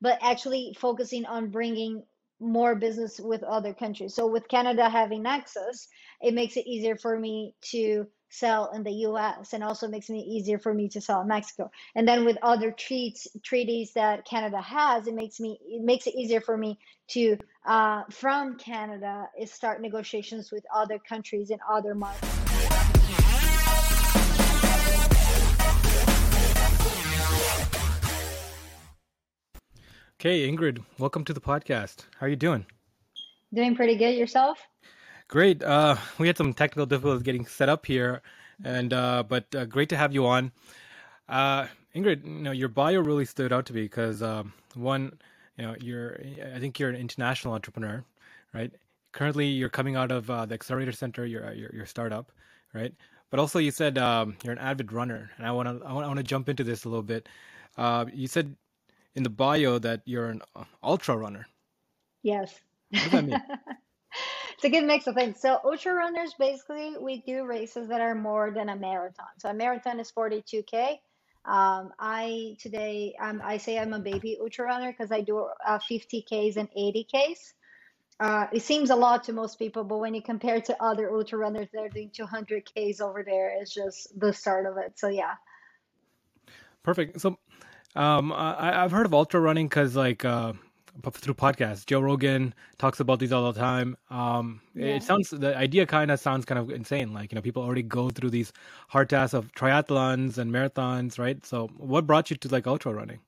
but actually focusing on bringing more business with other countries. So with Canada having access, it makes it easier for me to sell in the US and also makes it easier for me to sell in Mexico. And then with other treats treaties that Canada has, it makes me it makes it easier for me to uh, from Canada start negotiations with other countries in other markets. Okay, Ingrid, welcome to the podcast. How are you doing? Doing pretty good yourself? Great. Uh, we had some technical difficulties getting set up here, and uh, but uh, great to have you on. Uh, Ingrid, you know your bio really stood out to me because um, one, you know, you're I think you're an international entrepreneur, right? Currently, you're coming out of uh, the Accelerator Center, your, your your startup, right? But also, you said um, you're an avid runner, and I want to I want to jump into this a little bit. Uh, you said in the bio that you're an ultra runner. Yes. What does that mean? it's a good mix of things. So ultra runners basically we do races that are more than a marathon. So a marathon is 42k. Um, I today um, I say I'm a baby ultra runner because I do uh, 50ks and 80ks. Uh, it seems a lot to most people, but when you compare to other ultra runners, they're doing 200ks over there. It's just the start of it. So yeah. Perfect. So um, I, I've heard of ultra running because like uh, through podcasts, Joe Rogan talks about these all the time. Um, yeah. It sounds the idea kind of sounds kind of insane. Like you know, people already go through these hard tasks of triathlons and marathons, right? So, what brought you to like ultra running?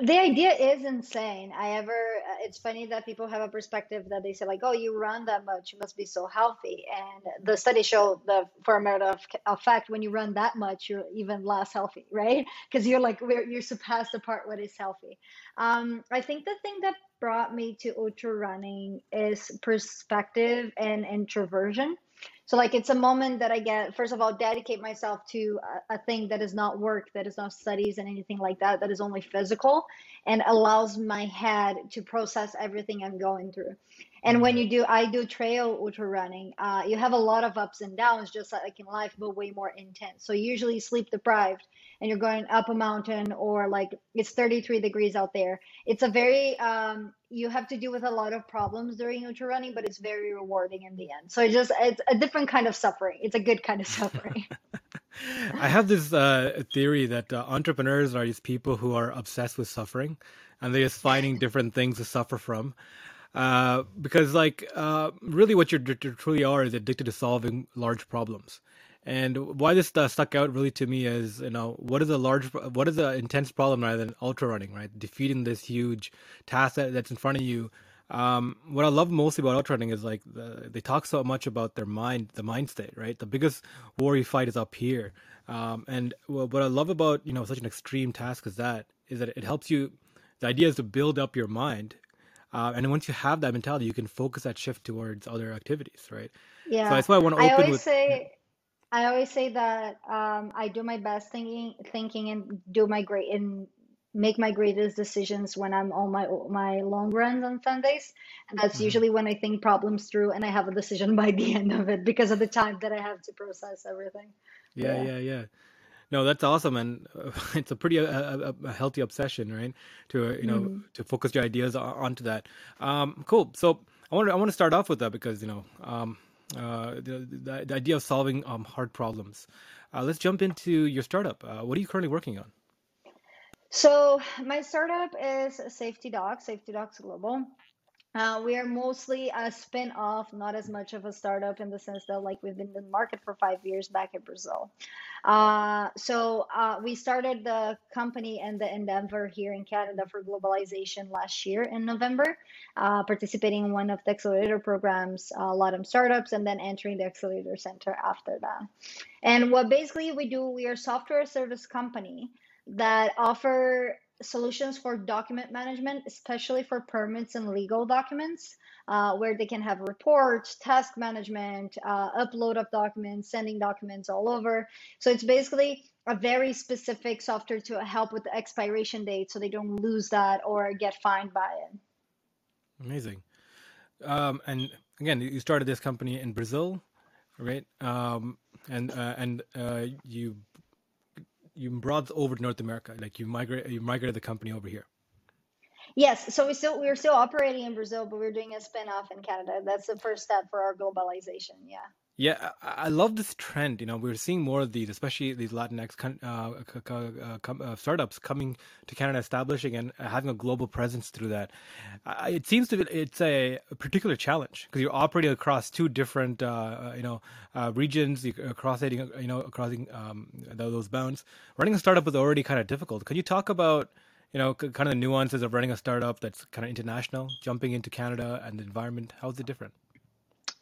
The idea is insane. I ever, uh, it's funny that people have a perspective that they say like, oh, you run that much, you must be so healthy. And the studies show the for a matter of, of fact, when you run that much, you're even less healthy, right? Because you're like, you're surpassed the part what is healthy. Um, I think the thing that brought me to ultra running is perspective and introversion. So like it's a moment that I get first of all dedicate myself to a, a, thing that is not work, that is not studies and anything like that, that is only physical and allows my head to process everything I'm going through. And when you do, I do trail ultra running. Uh, you have a lot of ups and downs, just like in life, but way more intense. So usually sleep deprived, and you're going up a mountain, or like it's 33 degrees out there. It's a very um, you have to deal with a lot of problems during ultra running, but it's very rewarding in the end. So it's just it's a different kind of suffering. It's a good kind of suffering. I have this uh, theory that uh, entrepreneurs are these people who are obsessed with suffering, and they're just finding different things to suffer from. Uh, because like uh, really what you truly are is addicted to solving large problems and why this uh, stuck out really to me is you know what is a large what is an intense problem rather than ultra running right defeating this huge task that, that's in front of you um, what I love mostly about ultra running is like the, they talk so much about their mind, the mind state, right? The biggest war you fight is up here. Um, and what I love about you know such an extreme task as that is that it helps you. The idea is to build up your mind uh, and once you have that mentality, you can focus that shift towards other activities, right? Yeah. So that's why I want to open I always with. Say, I always say that um, I do my best thinking, thinking, and do my great and make my greatest decisions when I'm on my my long runs on Sundays, and that's mm-hmm. usually when I think problems through and I have a decision by the end of it because of the time that I have to process everything. Yeah, yeah, yeah. yeah. No, that's awesome, and uh, it's a pretty uh, a, a, healthy obsession, right? To uh, you know mm-hmm. to focus your ideas onto that. Um, cool. So I want to I want to start off with that because you know um, uh, the, the, the idea of solving um, hard problems. Uh, let's jump into your startup. Uh, what are you currently working on? So my startup is Safety Docs, Safety Docs Global. Uh, we are mostly a spin-off, not as much of a startup in the sense that like we've been in the market for five years back in Brazil. Uh, so uh, we started the company and the endeavor here in Canada for globalization last year in November, uh, participating in one of the accelerator programs, uh, Latam Startups, and then entering the accelerator center after that. And what basically we do, we are a software service company that offer solutions for document management, especially for permits and legal documents, uh, where they can have reports, task management, uh, upload of documents, sending documents all over. So it's basically a very specific software to help with the expiration date so they don't lose that or get fined by it. Amazing. Um, and again, you started this company in Brazil, right? Um, and uh, and uh, you you brought over to North America, like you migrate you migrated the company over here. Yes, so we still we're still operating in Brazil, but we're doing a spin-off in Canada. That's the first step for our globalization. Yeah. Yeah, I, love this trend. You know, we're seeing more of these, especially these Latinx uh, uh, uh, startups coming to Canada, establishing and having a global presence through that. it seems to be it's a, particular challenge because you're operating across two different, uh, you know, regions, crossing, you know, crossing um, those bounds. Running a startup is already kind of difficult. Can you talk about? you know, kind of the nuances of running a startup that's kind of international, jumping into Canada and the environment. How's it different?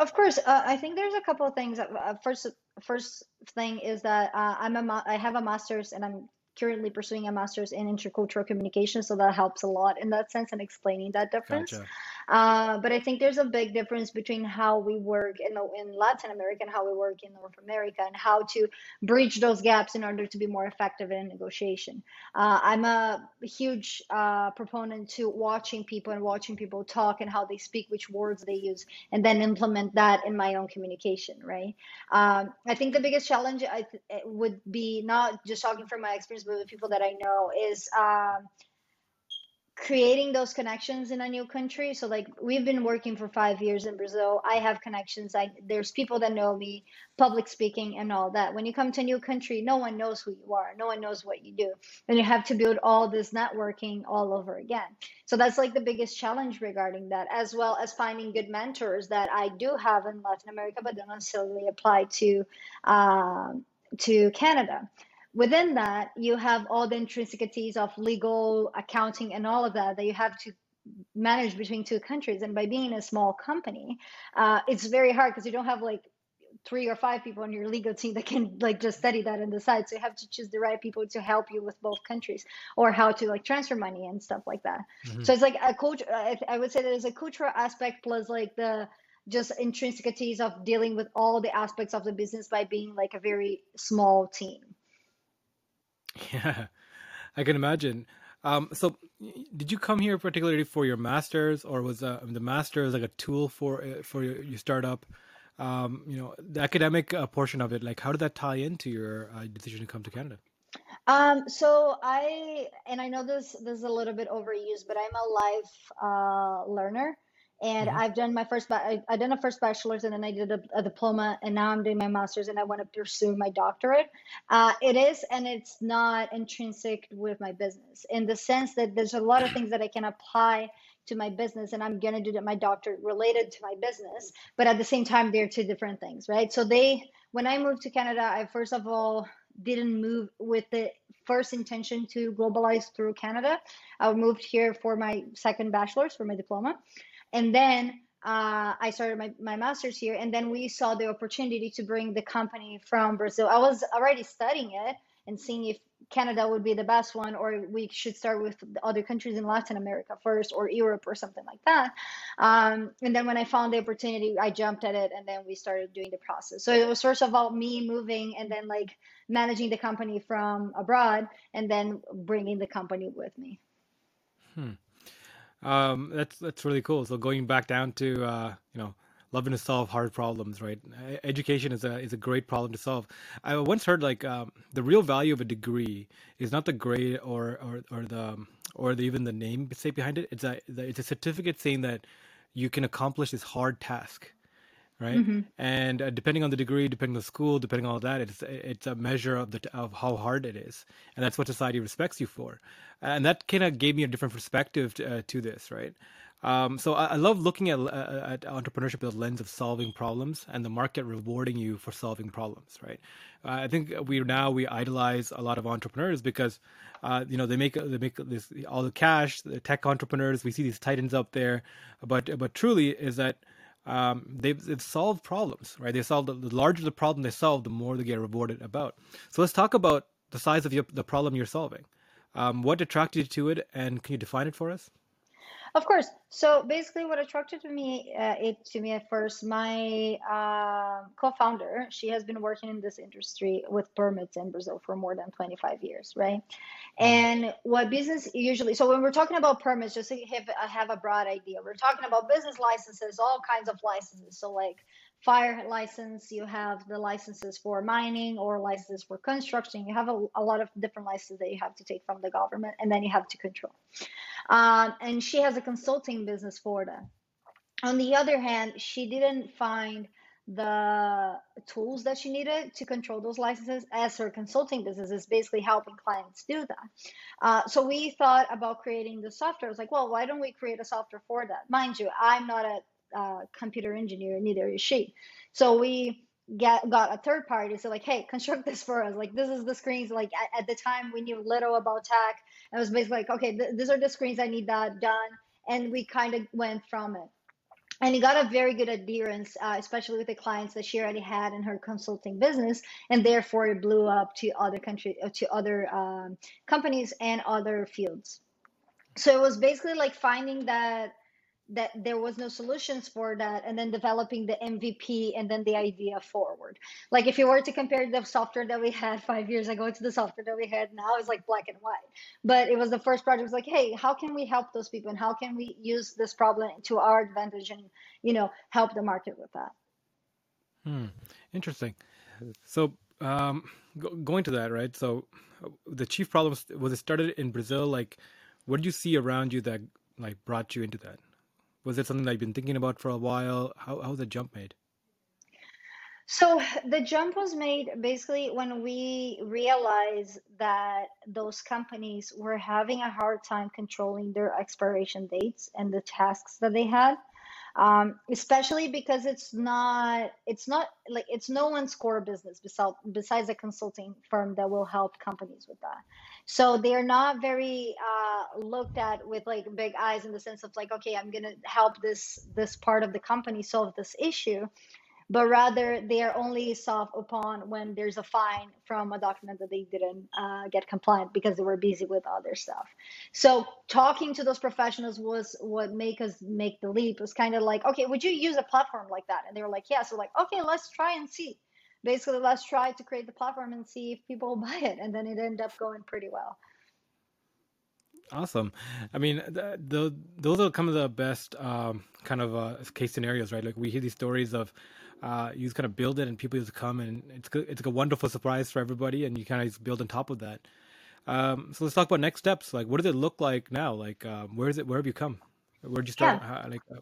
Of course, uh, I think there's a couple of things. Uh, first, first thing is that uh, I'm a I have a master's and I'm currently pursuing a master's in intercultural communication, so that helps a lot in that sense and explaining that difference. Gotcha. Uh, but I think there's a big difference between how we work in, in Latin America and how we work in North America and how to bridge those gaps in order to be more effective in negotiation. Uh, I'm a huge uh, proponent to watching people and watching people talk and how they speak, which words they use, and then implement that in my own communication, right? Um, I think the biggest challenge I th- would be not just talking from my experience, with people that I know is. Um, creating those connections in a new country. So like we've been working for five years in brazil. I have connections. I, there's people that know me public speaking and all that. When you come to a new country no one knows who you are. No one knows what you do. And you have to build all this networking all over again. So that's like the biggest challenge regarding that as well as finding good mentors that i do have in latin america but don't necessarily apply to um, to canada within that you have all the intrinsicies of legal accounting and all of that that you have to manage between two countries. And by being a small company uh, it's very hard because you don't have like three or five people on your legal team that can like just study that and decide. So you have to choose the right people to help you with both countries or how to like transfer money and stuff like that. Mm-hmm. so it's like a culture I, I would say there's a cultural aspect plus like the just intrinsicies of dealing with all the aspects of the business by being like a very small team Yeah, I can imagine. Um, so, did you come here particularly for your master's, or was uh, the master's like a tool for uh, for your, your startup? Um, you know, the academic uh, portion of it. Like, how did that tie into your uh, decision to come to Canada? Um, so I and I know this this is a little bit overused, but I'm a life uh, learner and mm-hmm. I've done my first, I, I done a first bachelor's and then I did a, a, diploma and now I'm doing my master's and I want to pursue my doctorate. Uh, it is, and it's not intrinsic with my business in the sense that there's a lot of things that I can apply to my business and I'm going to do my doctorate related to my business. But at the same time, they're two different things, right? So they, when I moved to Canada, I first of all didn't move with the first intention to globalize through Canada. I moved here for my second bachelor's for my diploma. And then uh, I started my, my master's here, and then we saw the opportunity to bring the company from Brazil. I was already studying it and seeing if Canada would be the best one, or we should start with other countries in Latin America first, or Europe, or something like that. Um, and then when I found the opportunity, I jumped at it, and then we started doing the process. So it was first of all me moving, and then like managing the company from abroad, and then bringing the company with me. Hmm. Um, that's that's really cool. So going back down to uh, you know loving to solve hard problems, right? Education is a is a great problem to solve. I once heard like um, the real value of a degree is not the grade or or or the or the, even the name say behind it. It's a it's a certificate saying that you can accomplish this hard task right? Mm-hmm. And uh, depending on the degree, depending on the school, depending on all that, it's it's a measure of the of how hard it is, and that's what society respects you for. And that kind of gave me a different perspective to, uh, to this, right? Um, so I, I, love looking at, uh, at entrepreneurship with a lens of solving problems and the market rewarding you for solving problems, right? Uh, I think we now we idolize a lot of entrepreneurs because, uh, you know, they make they make this all the cash, the tech entrepreneurs. We see these titans up there, but but truly is that um, they've, they've, solved problems, right? They solve the, the, larger the problem they solve, the more they get rewarded about. So let's talk about the size of your, the problem you're solving. Um, what attracted you to it, and can you define it for us? Of course. So basically, what attracted to me uh, it to me at first, my uh, co-founder, she has been working in this industry with permits in Brazil for more than 25 years, right? Mm-hmm. And what business usually, so when we're talking about permits, just to have, have a broad idea, we're talking about business licenses, all kinds of licenses. So like fire license, you have the licenses for mining or licenses for construction. You have a, a lot of different licenses that you have to take from the government, and then you have to control. Um, and she has a consulting business for that. On the other hand, she didn't find the tools that she needed to control those licenses as her consulting business is basically helping clients do that. Uh, so we thought about creating the software. I was like, well, why don't we create a software for that? Mind you, I'm not a uh, computer engineer, neither is she. So we get got a third party so like hey construct this for us like this is the screens like at, at the time we knew little about tech it was basically like okay th- these are the screens i need that done. And we kind of went from it. And he got a very good adherence, uh, especially with the clients that she already had in her consulting business, and therefore it blew up to other country, uh, to other um, companies and other fields. So it was basically like finding that that there was no solutions for that and then developing the mvp and then the idea forward. Like if you were to compare the software that we had five years ago to the software that we had now it's like black and white. But it was the first project was like hey how can we help those people and how can we use this problem to our advantage and you know help the market with that? Hmm. interesting. So um, go- going to that right? So the chief problem was it started in brazil? Like what did you see around you that like brought you into that was it something that you've been thinking about for a while? How how was the jump made? So the jump was made basically when we realized that those companies were having a hard time controlling their expiration dates and the tasks that they had um, especially because it's not it's not like it's no one's core business besides besides a consulting firm that will help companies with that. So they're not very uh, looked at with like big eyes in the sense of like okay i'm gonna help this this part of the company solve this issue but rather they are only soft upon when there's a fine from a document that they didn't uh, get compliant because they were busy with other stuff. So talking to those professionals was what make us make the leap. It was kind of like, okay, would you use a platform like that? And they were like, yeah. So like, okay, let's try and see. Basically, let's try to create the platform and see if people buy it. And then it ended up going pretty well. Awesome. I mean, the, the, those are some of the best um, kind of uh, case scenarios, right? Like we hear these stories of uh, you just kind of build it and people just come and it's it's like a wonderful surprise for everybody and you kind of build on top of that. Um, so let's talk about next steps. Like, what does it look like now? Like, um, where is it? Where have you come? Where did you start? Yeah. How, like, uh,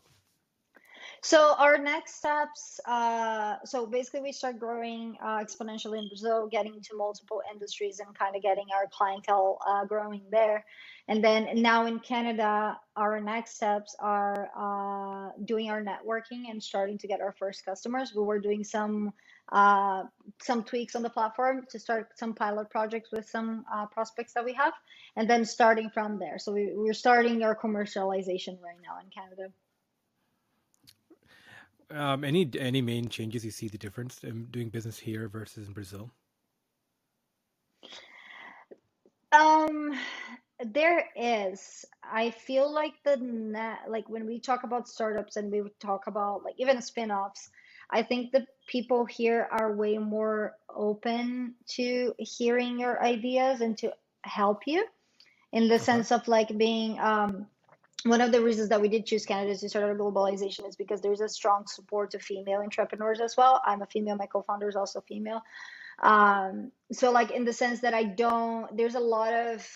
so our next steps, uh, so basically we start growing uh, exponentially in Brazil, getting into multiple industries and kind of getting our clientele uh, growing there. And then now in Canada, our next steps are uh, doing our networking and starting to get our first customers. We were doing some uh, some tweaks on the platform to start some pilot projects with some uh, prospects that we have, and then starting from there. So we, we're starting our commercialization right now in Canada. Um, any any main changes you see the difference in doing business here versus in Brazil? Um, there is. I feel like the net, like when we talk about startups and we talk about like even spin-offs, I think the people here are way more open to hearing your ideas and to help you in the uh-huh. sense of like being um one of the reasons that we did choose Canada to start our globalization is because there's a strong support to female entrepreneurs as well. I'm a female, my co-founder is also female. Um, so like in the sense that I don't, there's a lot of,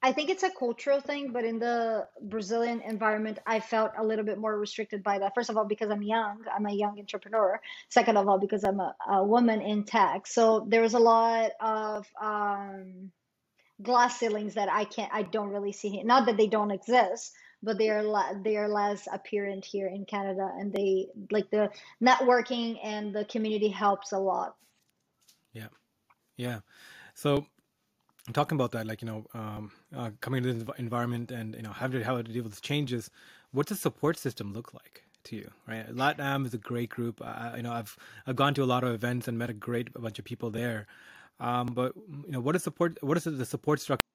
I think it's a cultural thing, but in the Brazilian environment, I felt a little bit more restricted by that. First of all, because I'm young, I'm a young entrepreneur. Second of all, because I'm a, a woman in tech. So there was a lot of, um, glass ceilings that I can't, I don't really see here. Not that they don't exist, but they are la- they are less apparent here in Canada, and they like the networking and the community helps a lot. Yeah, yeah. So talking about that, like you know, um, uh, coming to the environment and you know having to how to deal with changes. What's the support system look like? to you, right? LATAM is a great group. Uh, you know, I've I've gone to a lot of events and met a great bunch of people there. Um, but you know, what is support? What is the support structure?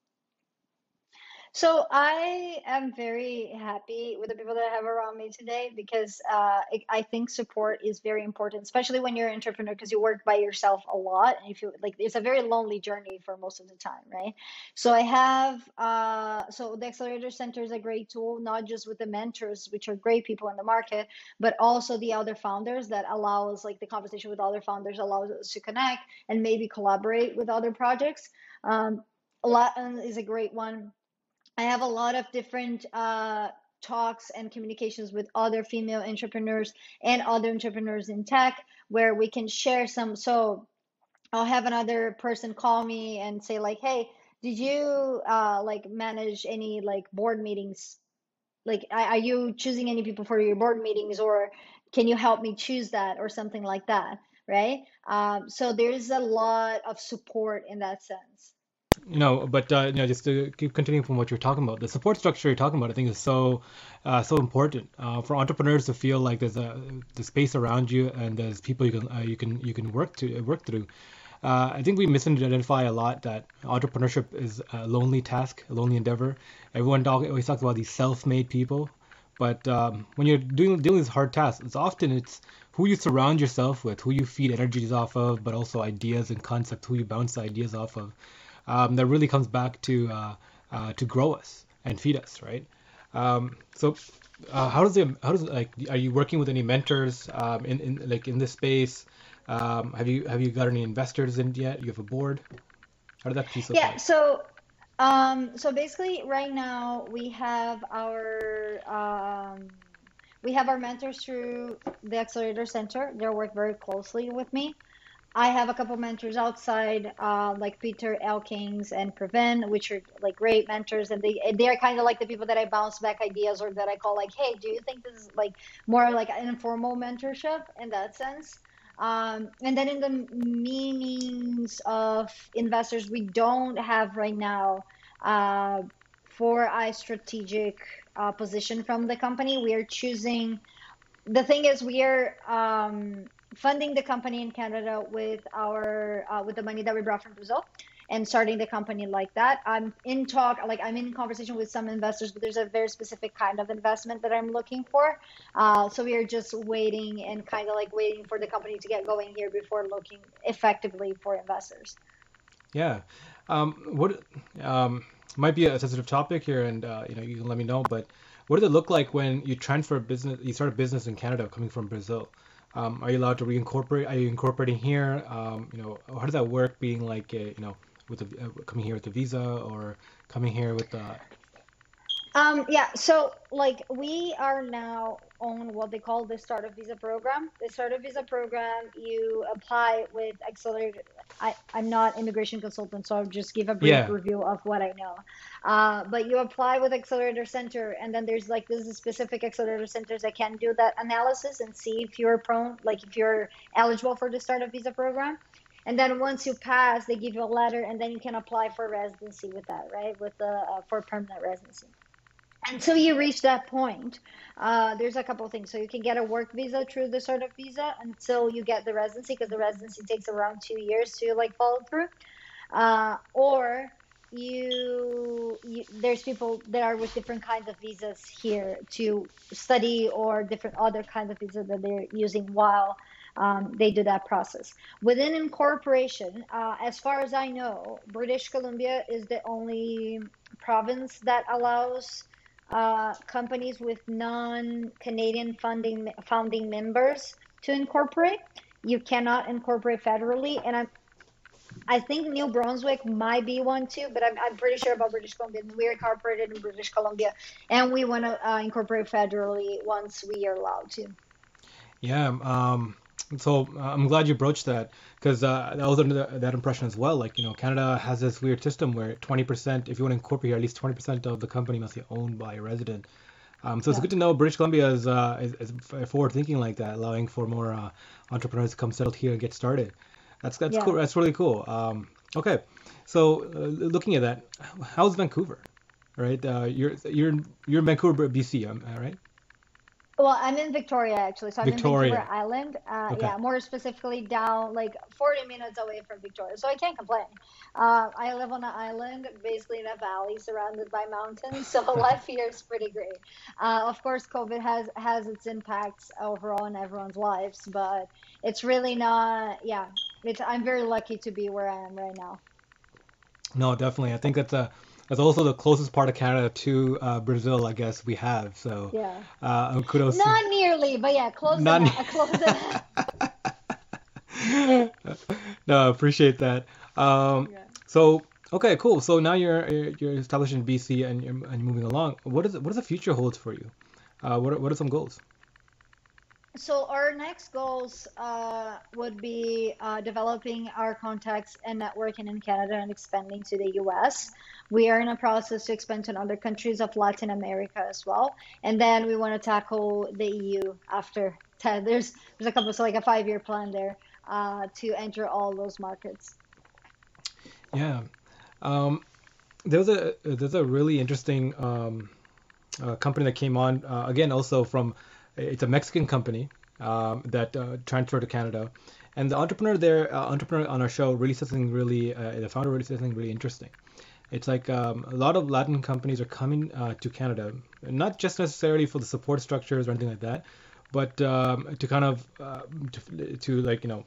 So I am very happy with the people that I have around me today because uh, I think support is very important, especially when you're an entrepreneur because you work by yourself a lot and you feel like it's a very lonely journey for most of the time, right? So I have uh, so the Accelerator Center is a great tool, not just with the mentors, which are great people in the market, but also the other founders that allows like the conversation with other founders allows us to connect and maybe collaborate with other projects. Um, LATAM is a great one I have a lot of different uh, talks and communications with other female entrepreneurs and other entrepreneurs in tech where we can share some. So I'll have another person call me and say like, "Hey, did you uh, like manage any like board meetings? Like, are you choosing any people for your board meetings, or can you help me choose that, or something like that?" Right. Um, so there's a lot of support in that sense. Know, but uh, you know, just to keep continuing from what you're talking about, the support structure you're talking about, I think is so, uh, so important uh, for entrepreneurs to feel like there's a the space around you and there's people you can uh, you can you can work to work through. Uh, I think we misidentify a lot that entrepreneurship is a lonely task, a lonely endeavor. Everyone talk, always talks about these self-made people, but um, when you're doing dealing with hard tasks, it's often it's who you surround yourself with, who you feed energies off of, but also ideas and concepts, who you bounce ideas off of. Um, that really comes back to uh, uh, to grow us and feed us, right? Um, so, uh, how does it? How does like? Are you working with any mentors um, in, in like in this space? Um, have you have you got any investors in yet? You have a board. How did that piece Yeah, like? so um so basically right now we have our um we have our mentors through the Accelerator Center. They work very closely with me. I have a couple mentors outside, uh, like Peter Elkins and Prevent, which are like great mentors, and they they are kind of like the people that I bounce back ideas or that I call like, hey, do you think this is like more like an informal mentorship in that sense? Um, and then in the meanings of investors, we don't have right now uh, for a strategic uh, position from the company. We are choosing. The thing is, we are um, funding the company in Canada with our uh, with the money that we brought from Brazil and starting the company like that. I'm in talk, like I'm in conversation with some investors, but there's a very specific kind of investment that I'm looking for. Uh, so we are just waiting and kind of like waiting for the company to get going here before looking effectively for investors. Yeah. Um, what um, might be a sensitive topic here, and uh, you know you can let me know. But what does it look like when you transfer business, you start a business in Canada coming from Brazil? Um, are you allowed to reincorporate? Are you incorporating here? Um, you know, how does that work? Being like a, you know, with a, uh, coming here with a visa or coming here with the Um, yeah, so like we are now on what they call the startup visa program. The startup visa program, you apply with Accelerator. I, I'm not immigration consultant, so I'll just give a brief yeah review of what I know. Uh, but you apply with Accelerator Center, and then there's like this is specific Accelerator centers that can do that analysis and see if you're prone, like if you're eligible for the startup visa program. And then once you pass, they give you a letter, and then you can apply for residency with that, right? With the uh, for permanent residency until you reach that point, uh, there's a couple things. So you can get a work visa through the startup visa until you get the residency, because the residency takes around two years to like follow through. Uh, or you, you there's people that are with different kinds of visas here to study or different other kinds of visas that they're using while um, they do that process. Within incorporation, uh, as far as I know, British Columbia is the only province that allows uh, companies with non-Canadian funding founding members to incorporate. You cannot incorporate federally, and I'm I think New Brunswick might be one too, but I'm, I'm pretty sure about British Columbia. We're incorporated in British Columbia, and we want to uh, incorporate federally once we are allowed to. yeah um so uh, I'm glad you broached that because uh, I was under the, that impression as well like you know Canada has this weird system where 20% if you want to incorporate here at least 20% of the company must be owned by a resident um, so it's good to know British Columbia is, uh, is, is forward thinking like that allowing for more uh, entrepreneurs to come settle here and get started That's that's Yeah. cool. That's really cool. Um, okay, so uh, looking at that, how's Vancouver? Right, uh, you're you're you're in Vancouver, BC, right? Well, I'm in Victoria actually, so I'm in Vancouver Victoria. Island. Uh, Okay. yeah, more specifically down like 40 minutes away from Victoria, so I can't complain. Uh, I live on an island, basically in a valley surrounded by mountains, so life here is pretty great. Uh, of course, COVID has has its impacts overall in everyone's lives, but it's really not. Yeah, it's. I'm very lucky to be where I am right now. No, definitely. I think that's a that's also the closest part of Canada to uh, Brazil, I guess we have. So, Yeah, uh, kudos. Not nearly, but yeah, close not. enough. Close enough. no, appreciate that. Um, Yeah. so Okay, cool. So now you're you're established in BC and you're, and moving along. What is what does the future holds for you? Uh, what are, what are some goals? So our next goals uh, would be uh, developing our contacts and networking in Canada and expanding to the US. We are in a process to expand to other countries of Latin America as well, and then we want to tackle the EU after. 10. There's there's a couple, so like a five year plan there uh, to enter all those markets. Yeah, um, there's a there's a really interesting um, uh, company that came on uh, again also from it's a Mexican company um, that uh, transferred to Canada, and the entrepreneur there, uh, entrepreneur on our show, really said something really uh, the founder really said something really interesting. It's like um, a lot of Latin companies are coming uh, to Canada, not just necessarily for the support structures or anything like that, but um, to kind of to, to like you know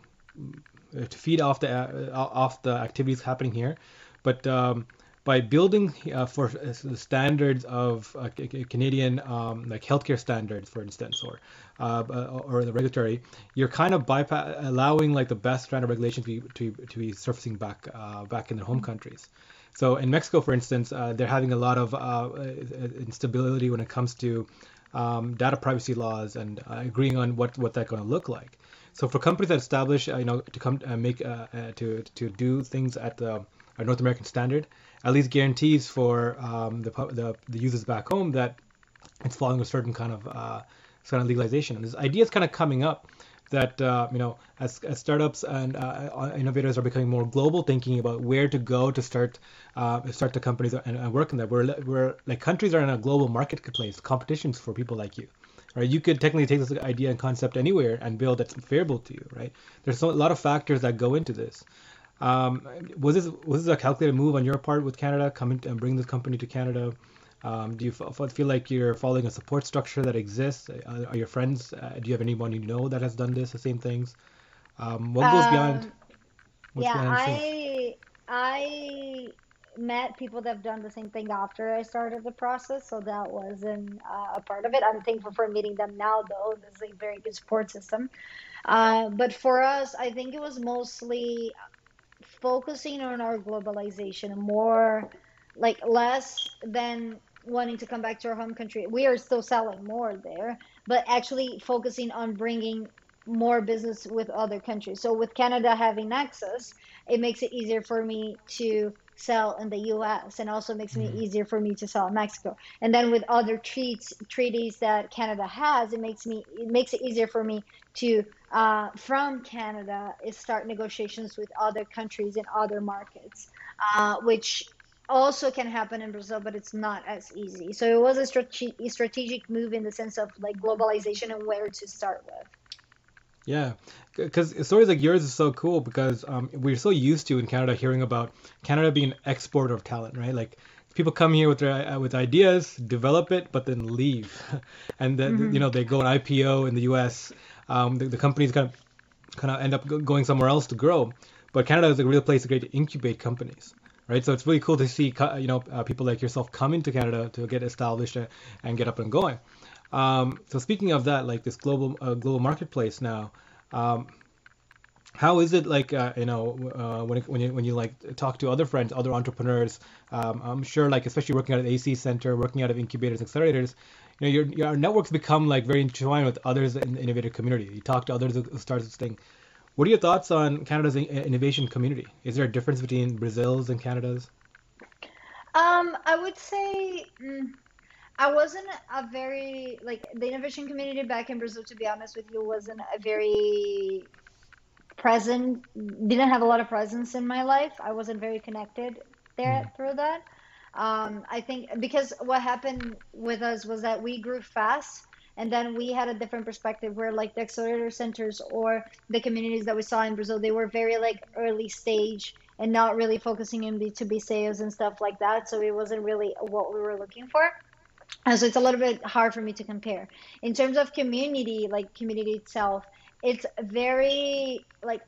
to feed off the off the activities happening here but um, by building uh, for uh, the standards of uh, Canadian um, like healthcare standards, for instance, or uh, or the regulatory, you're kind of bypass allowing like the best kind of regulations to be, to, to be surfacing back uh, back in their home countries. So in Mexico, for instance, uh, they're having a lot of instability when it comes to um, data privacy laws and agreeing on what what that's going to look like. So for companies that establish, you know, to come make to to do things at the North American standard, at least guarantees for um, the, the, the users back home that it's following a certain kind of uh, kind of legalization. And this idea is kind of coming up that uh, you know as, as startups and uh, innovators are becoming more global, thinking about where to go to start uh, start the companies and, and work in that. We're, we're like countries are in a global marketplace, competitions for people like you. Right, you could technically take this idea and concept anywhere and build that's favorable to you. Right, there's a lot of factors that go into this. Um, was this was this a calculated move on your part with Canada coming and bring this company to Canada? Um, do you f- feel like you're following a support structure that exists? Are, are your friends? Uh, do you have anyone you know that has done this, the same things? Um, what goes um, beyond? yeah, beyond I I met people that have done the same thing after I started the process, so that wasn't uh, a part of it. I'm thankful for meeting them now, though. This is a very good support system. Uh, but for us, I think it was mostly focusing on our globalization more like less than wanting to come back to our home country. We are still selling more there but actually focusing on bringing more business with other countries. So with canada having access it makes it easier for me to sell in the us and also makes mm-hmm. it easier for me to sell in mexico and then with other treats treaties that canada has it makes me it makes it easier for me to uh, from Canada is start negotiations with other countries in other markets, uh, which also can happen in Brazil, but it's not as easy. So it was a strate- strategic move in the sense of like globalization and where to start with. Yeah, because stories like yours is so cool because um, we're so used to in Canada hearing about Canada being an exporter of talent, right? Like people come here with their uh, with ideas, develop it, but then leave, and then mm-hmm. you know they go an IPO in the U.S um, the, the companies kind of kind of end up going somewhere else to grow. But Canada is a real place to incubate companies, right? So it's really cool to see you know uh, people like yourself coming to Canada to get established and get up and going. Um, so speaking of that, like this global uh, global marketplace now, um, how is it like uh, you know uh, when when you when you like talk to other friends, other entrepreneurs? Um, I'm sure like especially working out at AC center, working out of incubators, accelerators, you know, your, your networks become like very intertwined with others in the innovative community. You talk to others who start this thing. What are your thoughts on Canada's innovation community? Is there a difference between Brazil's and Canada's? Um, I would say mm, I wasn't a very like the innovation community back in Brazil. To be honest with you, wasn't a very present. Didn't have a lot of presence in my life. I wasn't very connected there mm. through that. Um, I think because what happened with us was that we grew fast and then we had a different perspective where like the accelerator centers or the communities that we saw in Brazil, they were very like early stage and not really focusing in B2B sales and stuff like that. So it wasn't really what we were looking for. And so it's a little bit hard for me to compare. In terms of community, like community itself, it's very like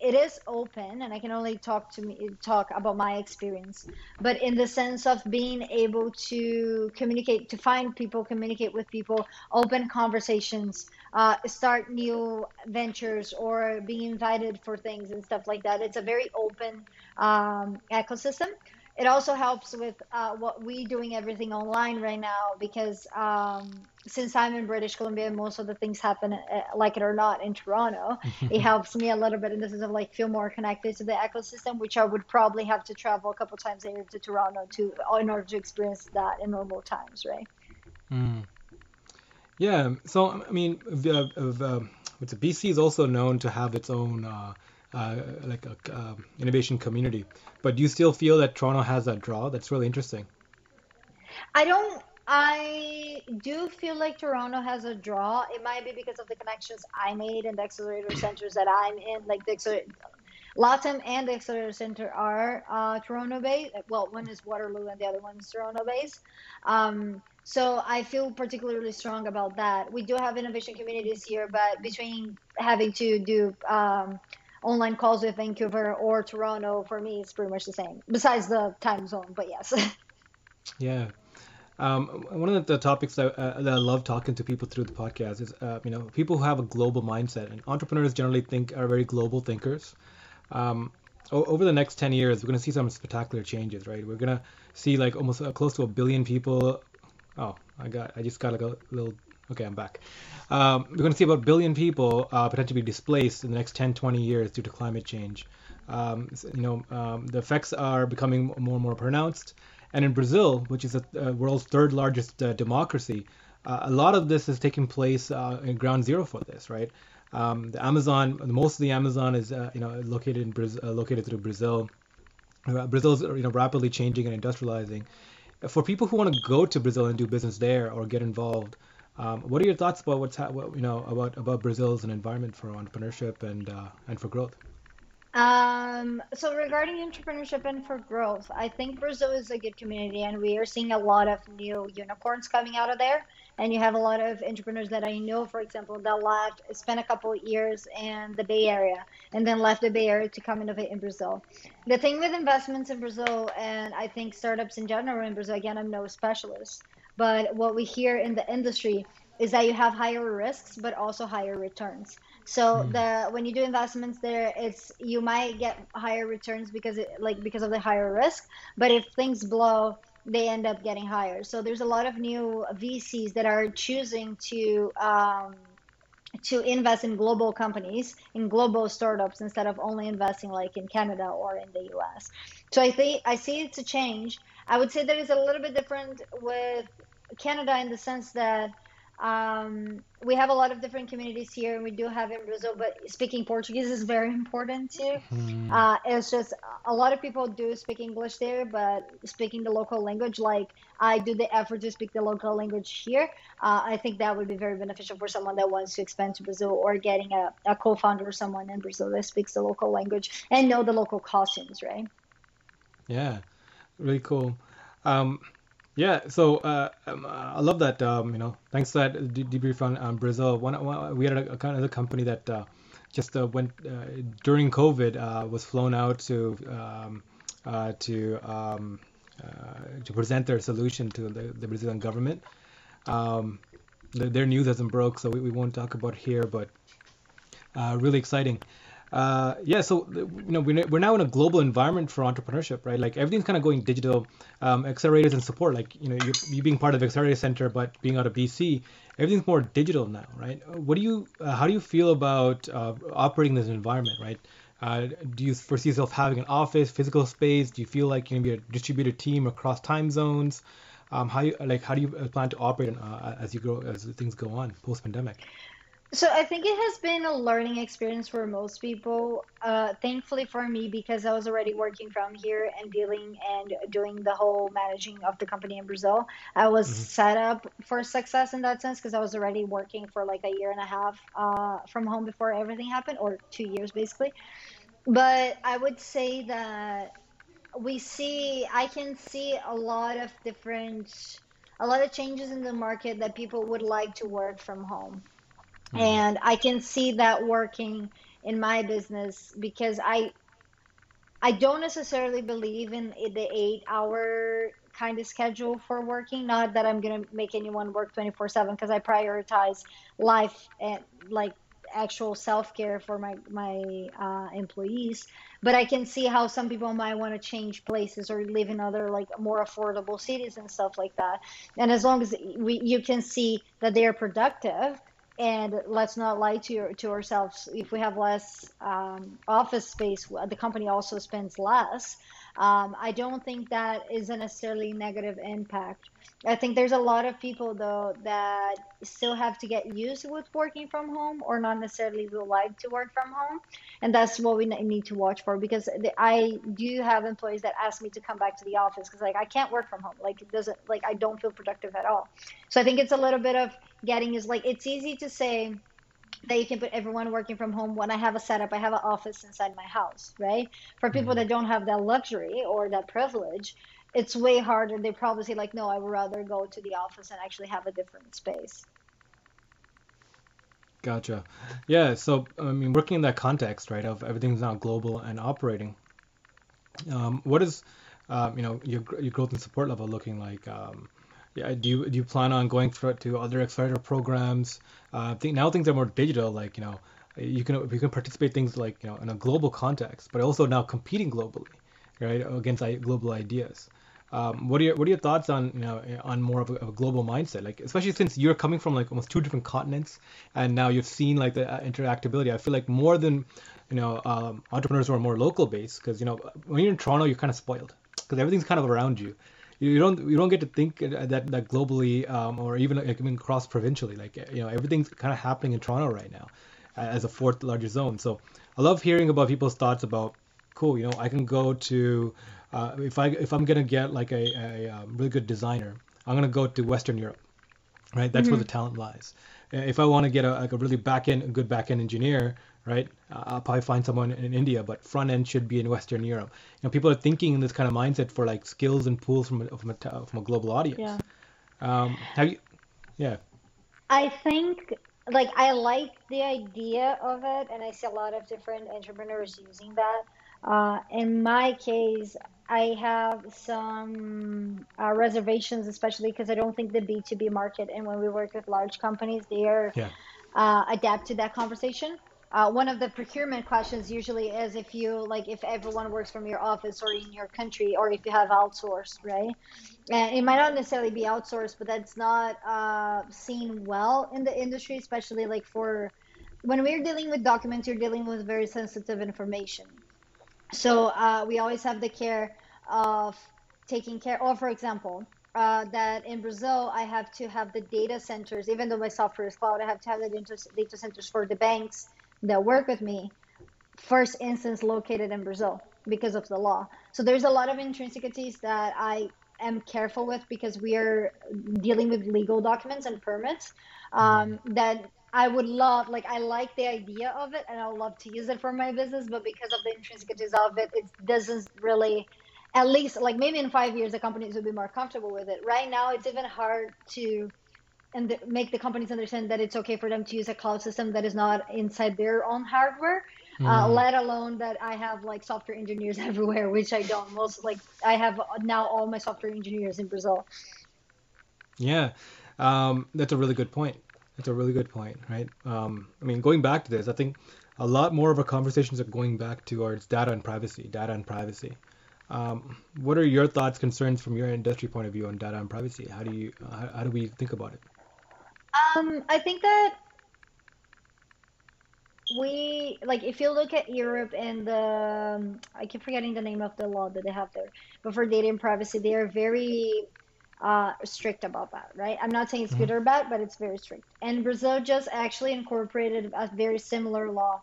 it is open and i can only talk to me talk about my experience but in the sense of being able to communicate to find people communicate with people open conversations uh, start new ventures or being invited for things and stuff like that it's a very open um, ecosystem it also helps with uh, what we doing everything online right now because um, since I'm in British Columbia, most of the things happen uh, like it or not in Toronto. it helps me a little bit in the sense of like feel more connected to the ecosystem, which I would probably have to travel a couple times a year to Toronto to in order to experience that in normal times, right? Mm. Yeah. So I mean, uh, uh, BC is also known to have its own. Uh, uh, like a uh, innovation community. But do you still feel that Toronto has that draw? That's really interesting. I don't. I do feel like Toronto has a draw. It might be because of the connections I made in the accelerator centers that I'm in, like the accelerator. LATAM and the Accelerator Center are uh, Toronto based. Well, one is Waterloo and the other one is Toronto based. Um, so I feel particularly strong about that. We do have innovation communities here, but between having to do um, online calls with Vancouver or Toronto for me it's pretty much the same. Besides the time zone, but yes. yeah. Um, one of the topics that, uh, that, I love talking to people through the podcast is, uh, you know, people who have a global mindset, and entrepreneurs generally think are very global thinkers. Um, o- over the next 10 years, we're going to see some spectacular changes, right? We're going to see like almost uh, close to a billion people. Oh, I got, I just got like a little Okay, I'm back. Um, we're going to see about a billion people uh, potentially be displaced in the next 10, 20 years due to climate change. Um, you know, um, the effects are becoming more and more pronounced. And in Brazil, which is the uh, world's third largest uh, democracy, uh, a lot of this is taking place uh, in ground zero for this, right? Um, the Amazon, most of the Amazon is, uh, you know, located in Brazil, located through Brazil. Is, you know, rapidly changing and industrializing. For people who want to go to Brazil and do business there or get involved, um, what are your thoughts about what's ha- what, you know about about Brazil as an environment for entrepreneurship and uh, and for growth? Um, so regarding entrepreneurship and for growth, I think Brazil is a good community, and we are seeing a lot of new unicorns coming out of there. And you have a lot of entrepreneurs that I know, for example, that left, spent a couple of years in the Bay Area, and then left the Bay Area to come innovate in Brazil. The thing with investments in Brazil, and I think startups in general in Brazil, again, I'm no specialist, but what we hear in the industry is that you have higher risks, but also higher returns. So mm. the when you do investments there, it's you might get higher returns because it like because of the higher risk, but if things blow, they end up getting higher. So there's a lot of new VCs that are choosing to um, to invest in global companies, in global startups, instead of only investing like in Canada or in the US. So I think I see it's a change. I would say that it's a little bit different with Canada in the sense that um, we have a lot of different communities here, and we do have in Brazil, but speaking Portuguese is very important too. Mm. Uh, it's just a lot of people do speak English there, but speaking the local language, like I do the effort to speak the local language here, uh, I think that would be very beneficial for someone that wants to expand to Brazil or getting a, a co founder or someone in Brazil that speaks the local language and know the local costumes, right? Yeah, really cool. Um, yeah, so uh, um, I love that. Um, you know, thanks for that de- debrief on, on Brazil. One, one, we had a, a kind of a company that uh, just uh, went uh, during COVID uh, was flown out to um, uh, to um, to present their solution to the, the Brazilian government. Um, the, their news hasn't broke, so we, we won't talk about here, but really exciting. Uh, yeah, so you know we're, we're now in a global environment for entrepreneurship, right? Like everything's kind of going digital. Um, accelerators and support, like you know you, you being part of Accelerator Center, but being out of BC, everything's more digital now, right? What do you, uh, how do you feel about uh, operating this environment, right? Uh, do you foresee yourself having an office, physical space? Do you feel like you're gonna be a distributed team across time zones? Um, how you like how do you plan to operate uh, as you grow as things go on post pandemic? So I think it has been a learning experience for most people. Uh, thankfully for me, because I was already working from here and dealing and doing the whole managing of the company in Brazil, I was mm-hmm. set up for success in that sense because I was already working for like a year and a half uh, from home before everything happened, or two years basically. But I would say that we see, I can see a lot of different, a lot of changes in the market that people would like to work from home mm-hmm. and I can see that working in my business because I I don't necessarily believe in the eight hour kind of schedule for working. Not that I'm gonna make anyone work 24 seven because I prioritize life and like actual self-care for my my uh, employees but i can see how some people might want to change places or live in other like more affordable cities and stuff like that and as long as we you can see that they are productive and let's not lie to to ourselves. If we have less um, office space the company also spends less um, I don't think that is a necessarily negative impact. I think there's a lot of people though that still have to get used with working from home or not necessarily will like to work from home, and that's what we need to watch for because I do have employees that ask me to come back to the office because like I can't work from home, like it doesn't like I don't feel productive at all. So I think it's a little bit of getting is like it's easy to say that you can put everyone working from home when I have a setup, I have an office inside my house, right? For people mm-hmm. that don't have that luxury or that privilege, it's way harder. They probably say like, no, I would rather go to the office and actually have a different space. Gotcha. Yeah. So I mean, working in that context, right, of everything's now global and operating. Um, what is, uh, you know, your your growth and support level looking like? Um, yeah, do you do you plan on going through to other accelerator programs? Uh, I think now things are more digital. Like you know, you can you can participate things like you know in a global context, but also now competing globally, right, against global ideas. Um, what are your what are your thoughts on you know on more of a, of a, global mindset? Like especially since you're coming from like almost two different continents, and now you've seen like the uh, interactability. I feel like more than you know um, entrepreneurs who are more local based, because you know when you're in Toronto, you're kind of spoiled because everything's kind of around you you don't you don't get to think that that globally um, or even like, even cross provincially. Like you know everything's kind of happening in Toronto right now as a fourth largest zone. So I love hearing about people's thoughts about cool. You know I can go to uh, if I if I'm gonna get like a, a, a um, really good designer, I'm gonna go to Western Europe. Right, that's mm-hmm. where the talent lies. If I want to get a, like a really back end, good back end engineer, right? Uh, I'll probably find someone in India, but front end should be in Western Europe. You know, people are thinking in this kind of mindset for like skills and pools from a, from a, from a global audience. Yeah. Um, have you? Yeah. I think like I like the idea of it, and I see a lot of different entrepreneurs using that. Uh, in my case, I have some uh, reservations, especially because I don't think the B2B market and when we work with large companies, they are yeah. uh, adapt to that conversation. Uh, one of the procurement questions usually is if you like if everyone works from your office or in your country or if you have outsourced right? And it might not necessarily be outsourced but that's not uh, seen well in the industry especially like for when we're dealing with documents you're dealing with very sensitive information. So uh, we always have the care of taking care or for example uh, that in Brazil, I have to have the data centers, even though my software is cloud, I have to have the data centers for the banks that work with me first instance located in Brazil because of the law. So there's a lot of intrinsicies that I am careful with because we are dealing with legal documents and permits um, mm-hmm. that I would love, like, I like the idea of it and I would love to use it for my business, but because of the intrinsicies of it, it doesn't really, at least, like, maybe in five years, the companies will be more comfortable with it. Right now, it's even hard to and the, make the companies understand that it's okay for them to use a cloud system that is not inside their own hardware. Mm. Uh, mm-hmm. let alone that I have like software engineers everywhere, which I don't. Most like I have now all my software engineers in Brazil. Yeah, um, that's a really good point. That's a really good point, right? Um, I mean, going back to this, I think a lot more of our conversations are going back towards data and privacy. Data and privacy. Um, what are your thoughts, concerns from your industry point of view on data and privacy? How do you, how, how do we think about it? Um, I think that we like if you look at Europe and the um, I keep forgetting the name of the law that they have there, but for data and privacy, they are very uh, strict about that, right? I'm not saying it's mm-hmm. good or bad, but it's very strict. And Brazil just actually incorporated a very similar law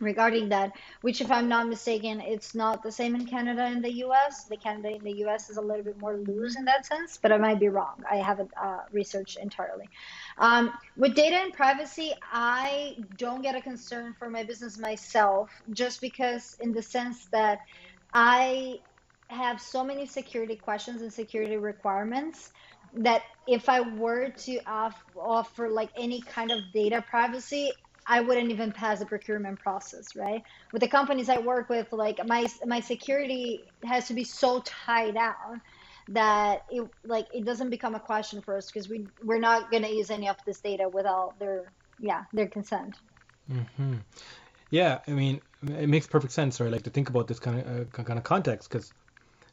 regarding that, which, if I'm not mistaken, it's not the same in Canada and the US. The Canada in the US is a little bit more loose in that sense, but I might be wrong. I haven't uh, researched entirely. Um, with data and privacy, I don't get a concern for my business myself, just because, in the sense that I have so many security questions and security requirements that if I were to off- offer like any kind of data privacy, I wouldn't even pass the procurement process, right? With the companies I work with, like my my security has to be so tied down that it like it doesn't become a question for us because we we're not to use any of this data without their yeah their consent. Mm-hmm. Yeah, I mean, it makes perfect sense, right? Like to think about this kind of uh, kind of context because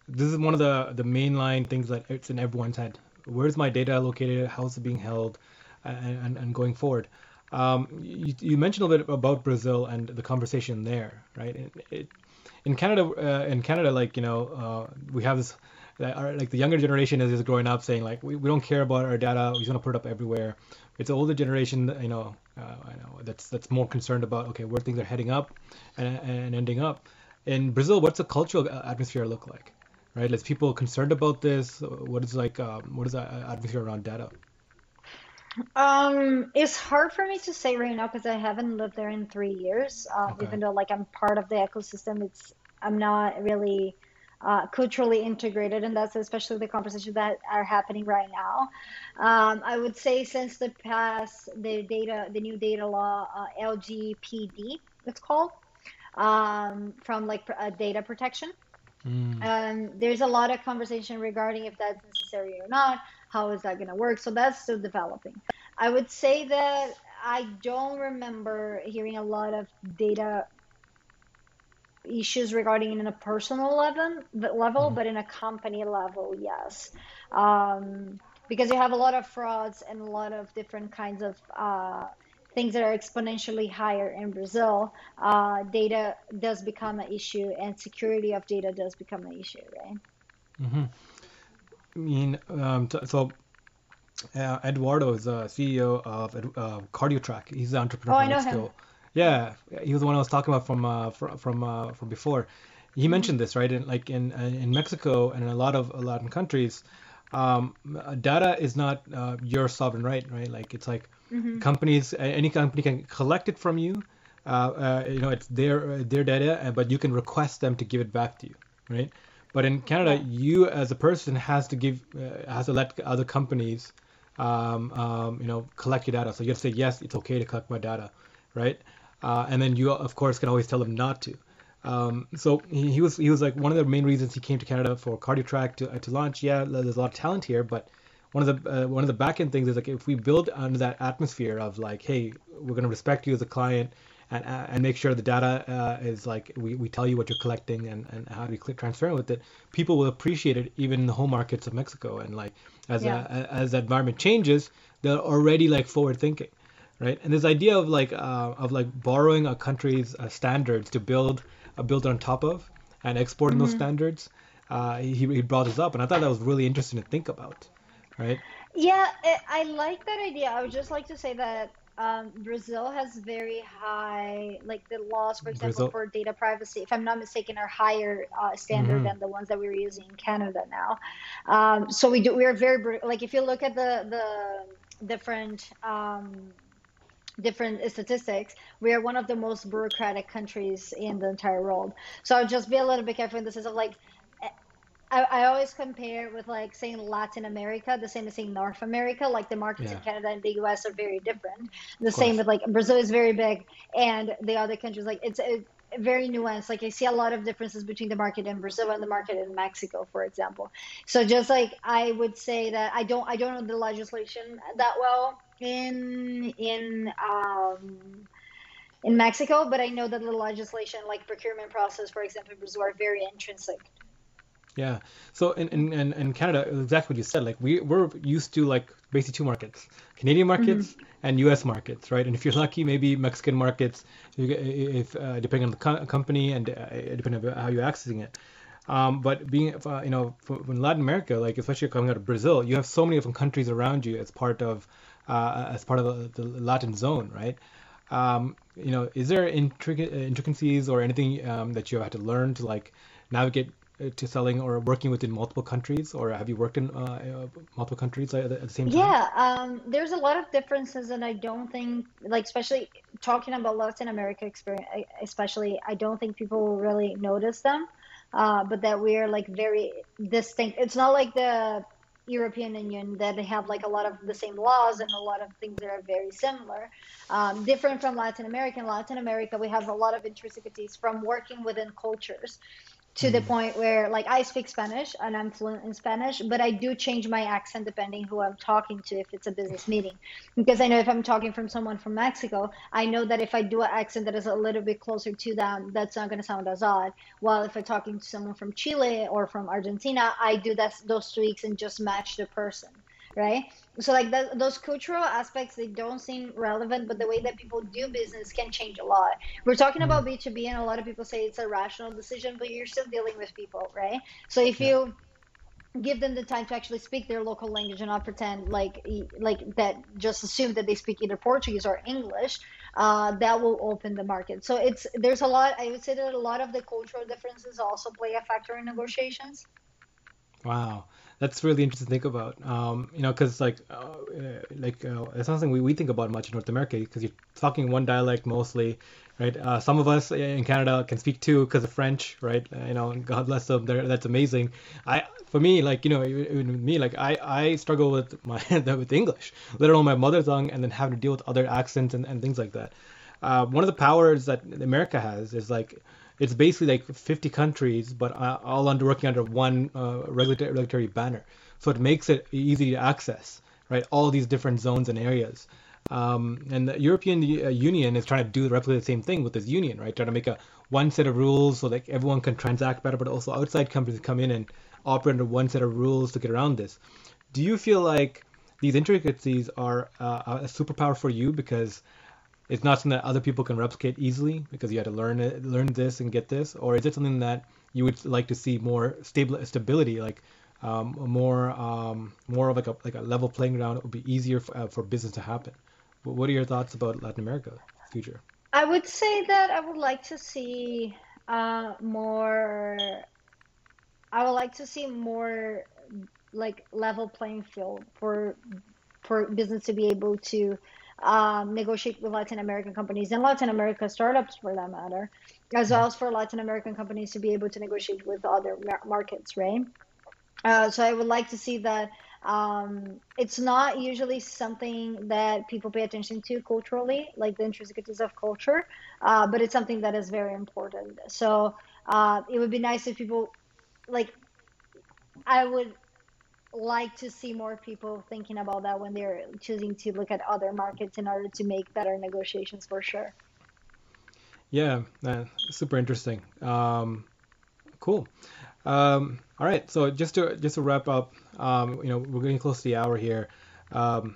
this is one of the the mainline things that it's in everyone's head. Where's my data located? How's it being held? And and, and going forward. Um, you, you, mentioned a little bit about Brazil and the conversation there, right? It, it, in Canada, uh, in Canada, like you know, uh, we have this, uh, like the younger generation is, is growing up saying like we, we don't care about our data, we're gonna put it up everywhere. It's the older generation, you know, uh, I know that's that's more concerned about okay where things are heading up and, and ending up. In Brazil, what's the cultural atmosphere look like? Right, is people concerned about this? What is like, um, what is the atmosphere around data? Um, it's hard for me to say right now because I haven't lived there in three years. Uh, okay. Even though like I'm part of the ecosystem, it's I'm not really uh, culturally integrated, and that's especially the conversations that are happening right now. Um, I would say since the past the data, the new data law, uh, LGPD, it's called, um, from like uh, data protection. Mm. Um, there's a lot of conversation regarding if that's necessary or not how is that going to work? So that's still developing. I would say that I don't remember hearing a lot of data issues regarding in a personal level, level, mm-hmm. but in a company level, yes. Um, because you have a lot of frauds and a lot of different kinds of uh, things that are exponentially higher in Brazil, uh, data does become an issue, and security of data does become an issue, right? Mm-hmm. I mean, um, so uh, Eduardo is the CEO of uh, CardioTrack. He's the entrepreneur oh, from Mexico. Him. Yeah, he was the one I was talking about from uh, from from, uh, from before. He mentioned this right, in, like in uh, in Mexico and in a lot of Latin countries, um, data is not uh, your sovereign right, right? Like it's like mm-hmm. companies, any company can collect it from you. you know, it's their their data, but you can request them to give it back to you, right? But in Canada, you as a person has to give, uh, has to let other companies, um, um, you know, collect your data. So you have to say yes, it's okay to collect my data, right? Uh, and then you of course can always tell them not to. Um, so he, he, was he was like one of the main reasons he came to Canada for CardioTrack to uh, to launch. Yeah, there's a lot of talent here, but one of the uh, one of the back end things is like if we build under that atmosphere of like, hey, we're gonna respect you as a client and, uh, and make sure the data uh, is like we, we tell you what you're collecting and, and how to be transparent with it people will appreciate it even in the home markets of mexico and like as yeah. a, as the environment changes they're already like forward thinking right and this idea of like uh, of like borrowing a country's uh, standards to build a build on top of and exporting mm-hmm. those standards uh, he, he brought this up and i thought that was really interesting to think about right yeah i like that idea i would just like to say that um, Brazil has very high, like the laws, for example, Brazil. for data privacy, if I'm not mistaken, are higher uh, standard mm-hmm. than the ones that we're using in Canada now. Um, so we do, we are very, like if you look at the, the different, um, different statistics, we are one of the most bureaucratic countries in the entire world. So just be a little bit careful in the sense of like, I, I always compare with like saying Latin America, the same as saying North America. Like the markets yeah. in Canada and the US are very different. The same with like Brazil is very big, and the other countries like it's a, very nuanced. Like I see a lot of differences between the market in Brazil and the market in Mexico, for example. So just like I would say that I don't I don't know the legislation that well in in um in Mexico, but I know that the legislation, like procurement process, for example, in Brazil, are very intrinsic yeah. So in, in, in Canada, exactly what you said. Like we we're used to like basically two markets: Canadian markets mm-hmm. and U.S. markets, right? And if you're lucky, maybe Mexican markets, if uh, depending on the co- company and uh, depending on how you're accessing it. Um, but being, uh, you know, in Latin America, like especially coming out of Brazil, you have so many different countries around you as part of uh, as part of the, the Latin zone, right? Um, you know, is there intric- intricacies or anything um, that you have had to learn to like navigate uh, to selling or working within multiple countries, or have you worked in uh, uh, multiple countries at the same time? Yeah, um, there's a lot of differences, and I don't think, like, especially talking about Latin America experience, especially, I don't think people will really notice them. Uh, but that we're like very distinct. It's not like the European Union that they have like a lot of the same laws and a lot of things that are very similar. Um, different from Latin America. In Latin America, we have a lot of intricacies from working within cultures to the mm-hmm. point where like I speak Spanish and I'm fluent in Spanish, but I do change my accent depending who I'm talking to if it's a business meeting. Because I know if I'm talking from someone from Mexico, I know that if I do an accent that is a little bit closer to them, that's not going to sound as odd. While if I'm talking to someone from Chile or from Argentina, I do that those tweaks and just match the person right? So like that, those cultural aspects they don't seem relevant but the way that people do business can change a lot. We're talking about b2b mm-hmm. and a lot of people say it's a rational decision but you're still dealing with people right? So if yeah. you give them the time to actually speak their local language and not pretend like like that just assume that they speak either portuguese or english uh, that will open the market. So it's there's a lot i would say that a lot of the cultural differences also play a factor in negotiations. Wow that's really interesting to think about. Um, you know, because like uh, like uh, it's not something we, we think about much in North America because you're talking one dialect mostly, right? Uh, some of us in Canada can speak two because of French, right? You know, God bless them. They're, that's amazing. I for me, like you know, even me, like I I struggle with my with English, alone my mother tongue, and then having to deal with other accents and, and things like that. Uh, one of the powers that America has is like it's basically like 50 countries, but uh, all under working under one uh, regulatory, regulatory banner. So it makes it easy to access, right? All these different zones and areas. Um, and the European uh, Union is trying to do replicate the same thing with this union, right? Trying to make a one set of rules so that everyone can transact better, but also outside companies come in and operate under one set of rules to get around this. Do you feel like these intricacies are uh, a superpower for you because it's not something that other people can replicate easily because you had to learn it, learn this and get this, or is it something that you would like to see more stable stability, like um, more um, more of like a like a level playing ground? It would be easier for, uh, for business to happen. What are your thoughts about Latin America future? I would say that I would like to see uh, more. I would like to see more like level playing field for for business to be able to um, negotiate with Latin American companies and Latin America startups for that matter, as well as for Latin American companies to be able to negotiate with other markets, right? Uh, so I would like to see that um, it's not usually something that people pay attention to culturally, like the intricacies of culture, uh, but it's something that is very important. So uh, it would be nice if people, like, I would like to see more people thinking about that when they're choosing to look at other markets in order to make better negotiations for sure. Yeah, uh, super interesting. Um, cool. Um, all right, so just to just to wrap up, um, you know, we're getting close to the hour here. Um,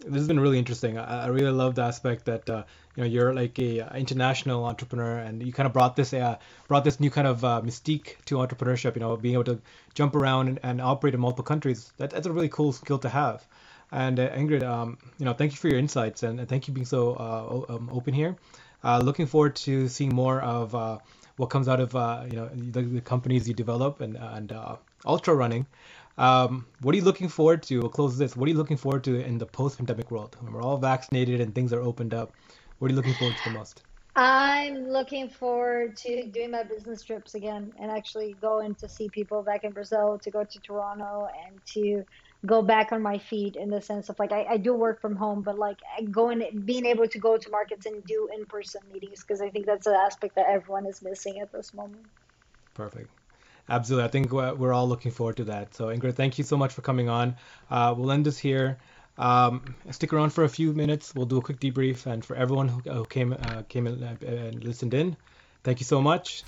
this has been really interesting. I, I really love the aspect that uh, you know you're like a uh, international entrepreneur, and you kind of brought this uh, brought this new kind of uh, mystique to entrepreneurship. You know, being able to jump around and, and operate in multiple countries. That, that's a really cool skill to have. And uh, Ingrid, um, you know, thank you for your insights and, and thank you being so uh, um, open here. looking forward to seeing more of what comes out of you know the, the, companies you develop and and ultra running. Um, what are you looking forward to? We'll close this. What are you looking forward to in the post-pandemic world when we're all vaccinated and things are opened up? What are you looking forward to the most? I'm looking forward to doing my business trips again and actually going to see people back in Brazil, to go to Toronto, and to go back on my feet in the sense of like I, I do work from home, but like going, being able to go to markets and do in-person meetings because I think that's an aspect that everyone is missing at this moment. Perfect. Absolutely. I think we're all looking forward to that. So, Ingrid, thank you so much for coming on. Uh, we'll end this here. Um, stick around for a few minutes. We'll do a quick debrief. And for everyone who, came uh, came and listened in, thank you so much.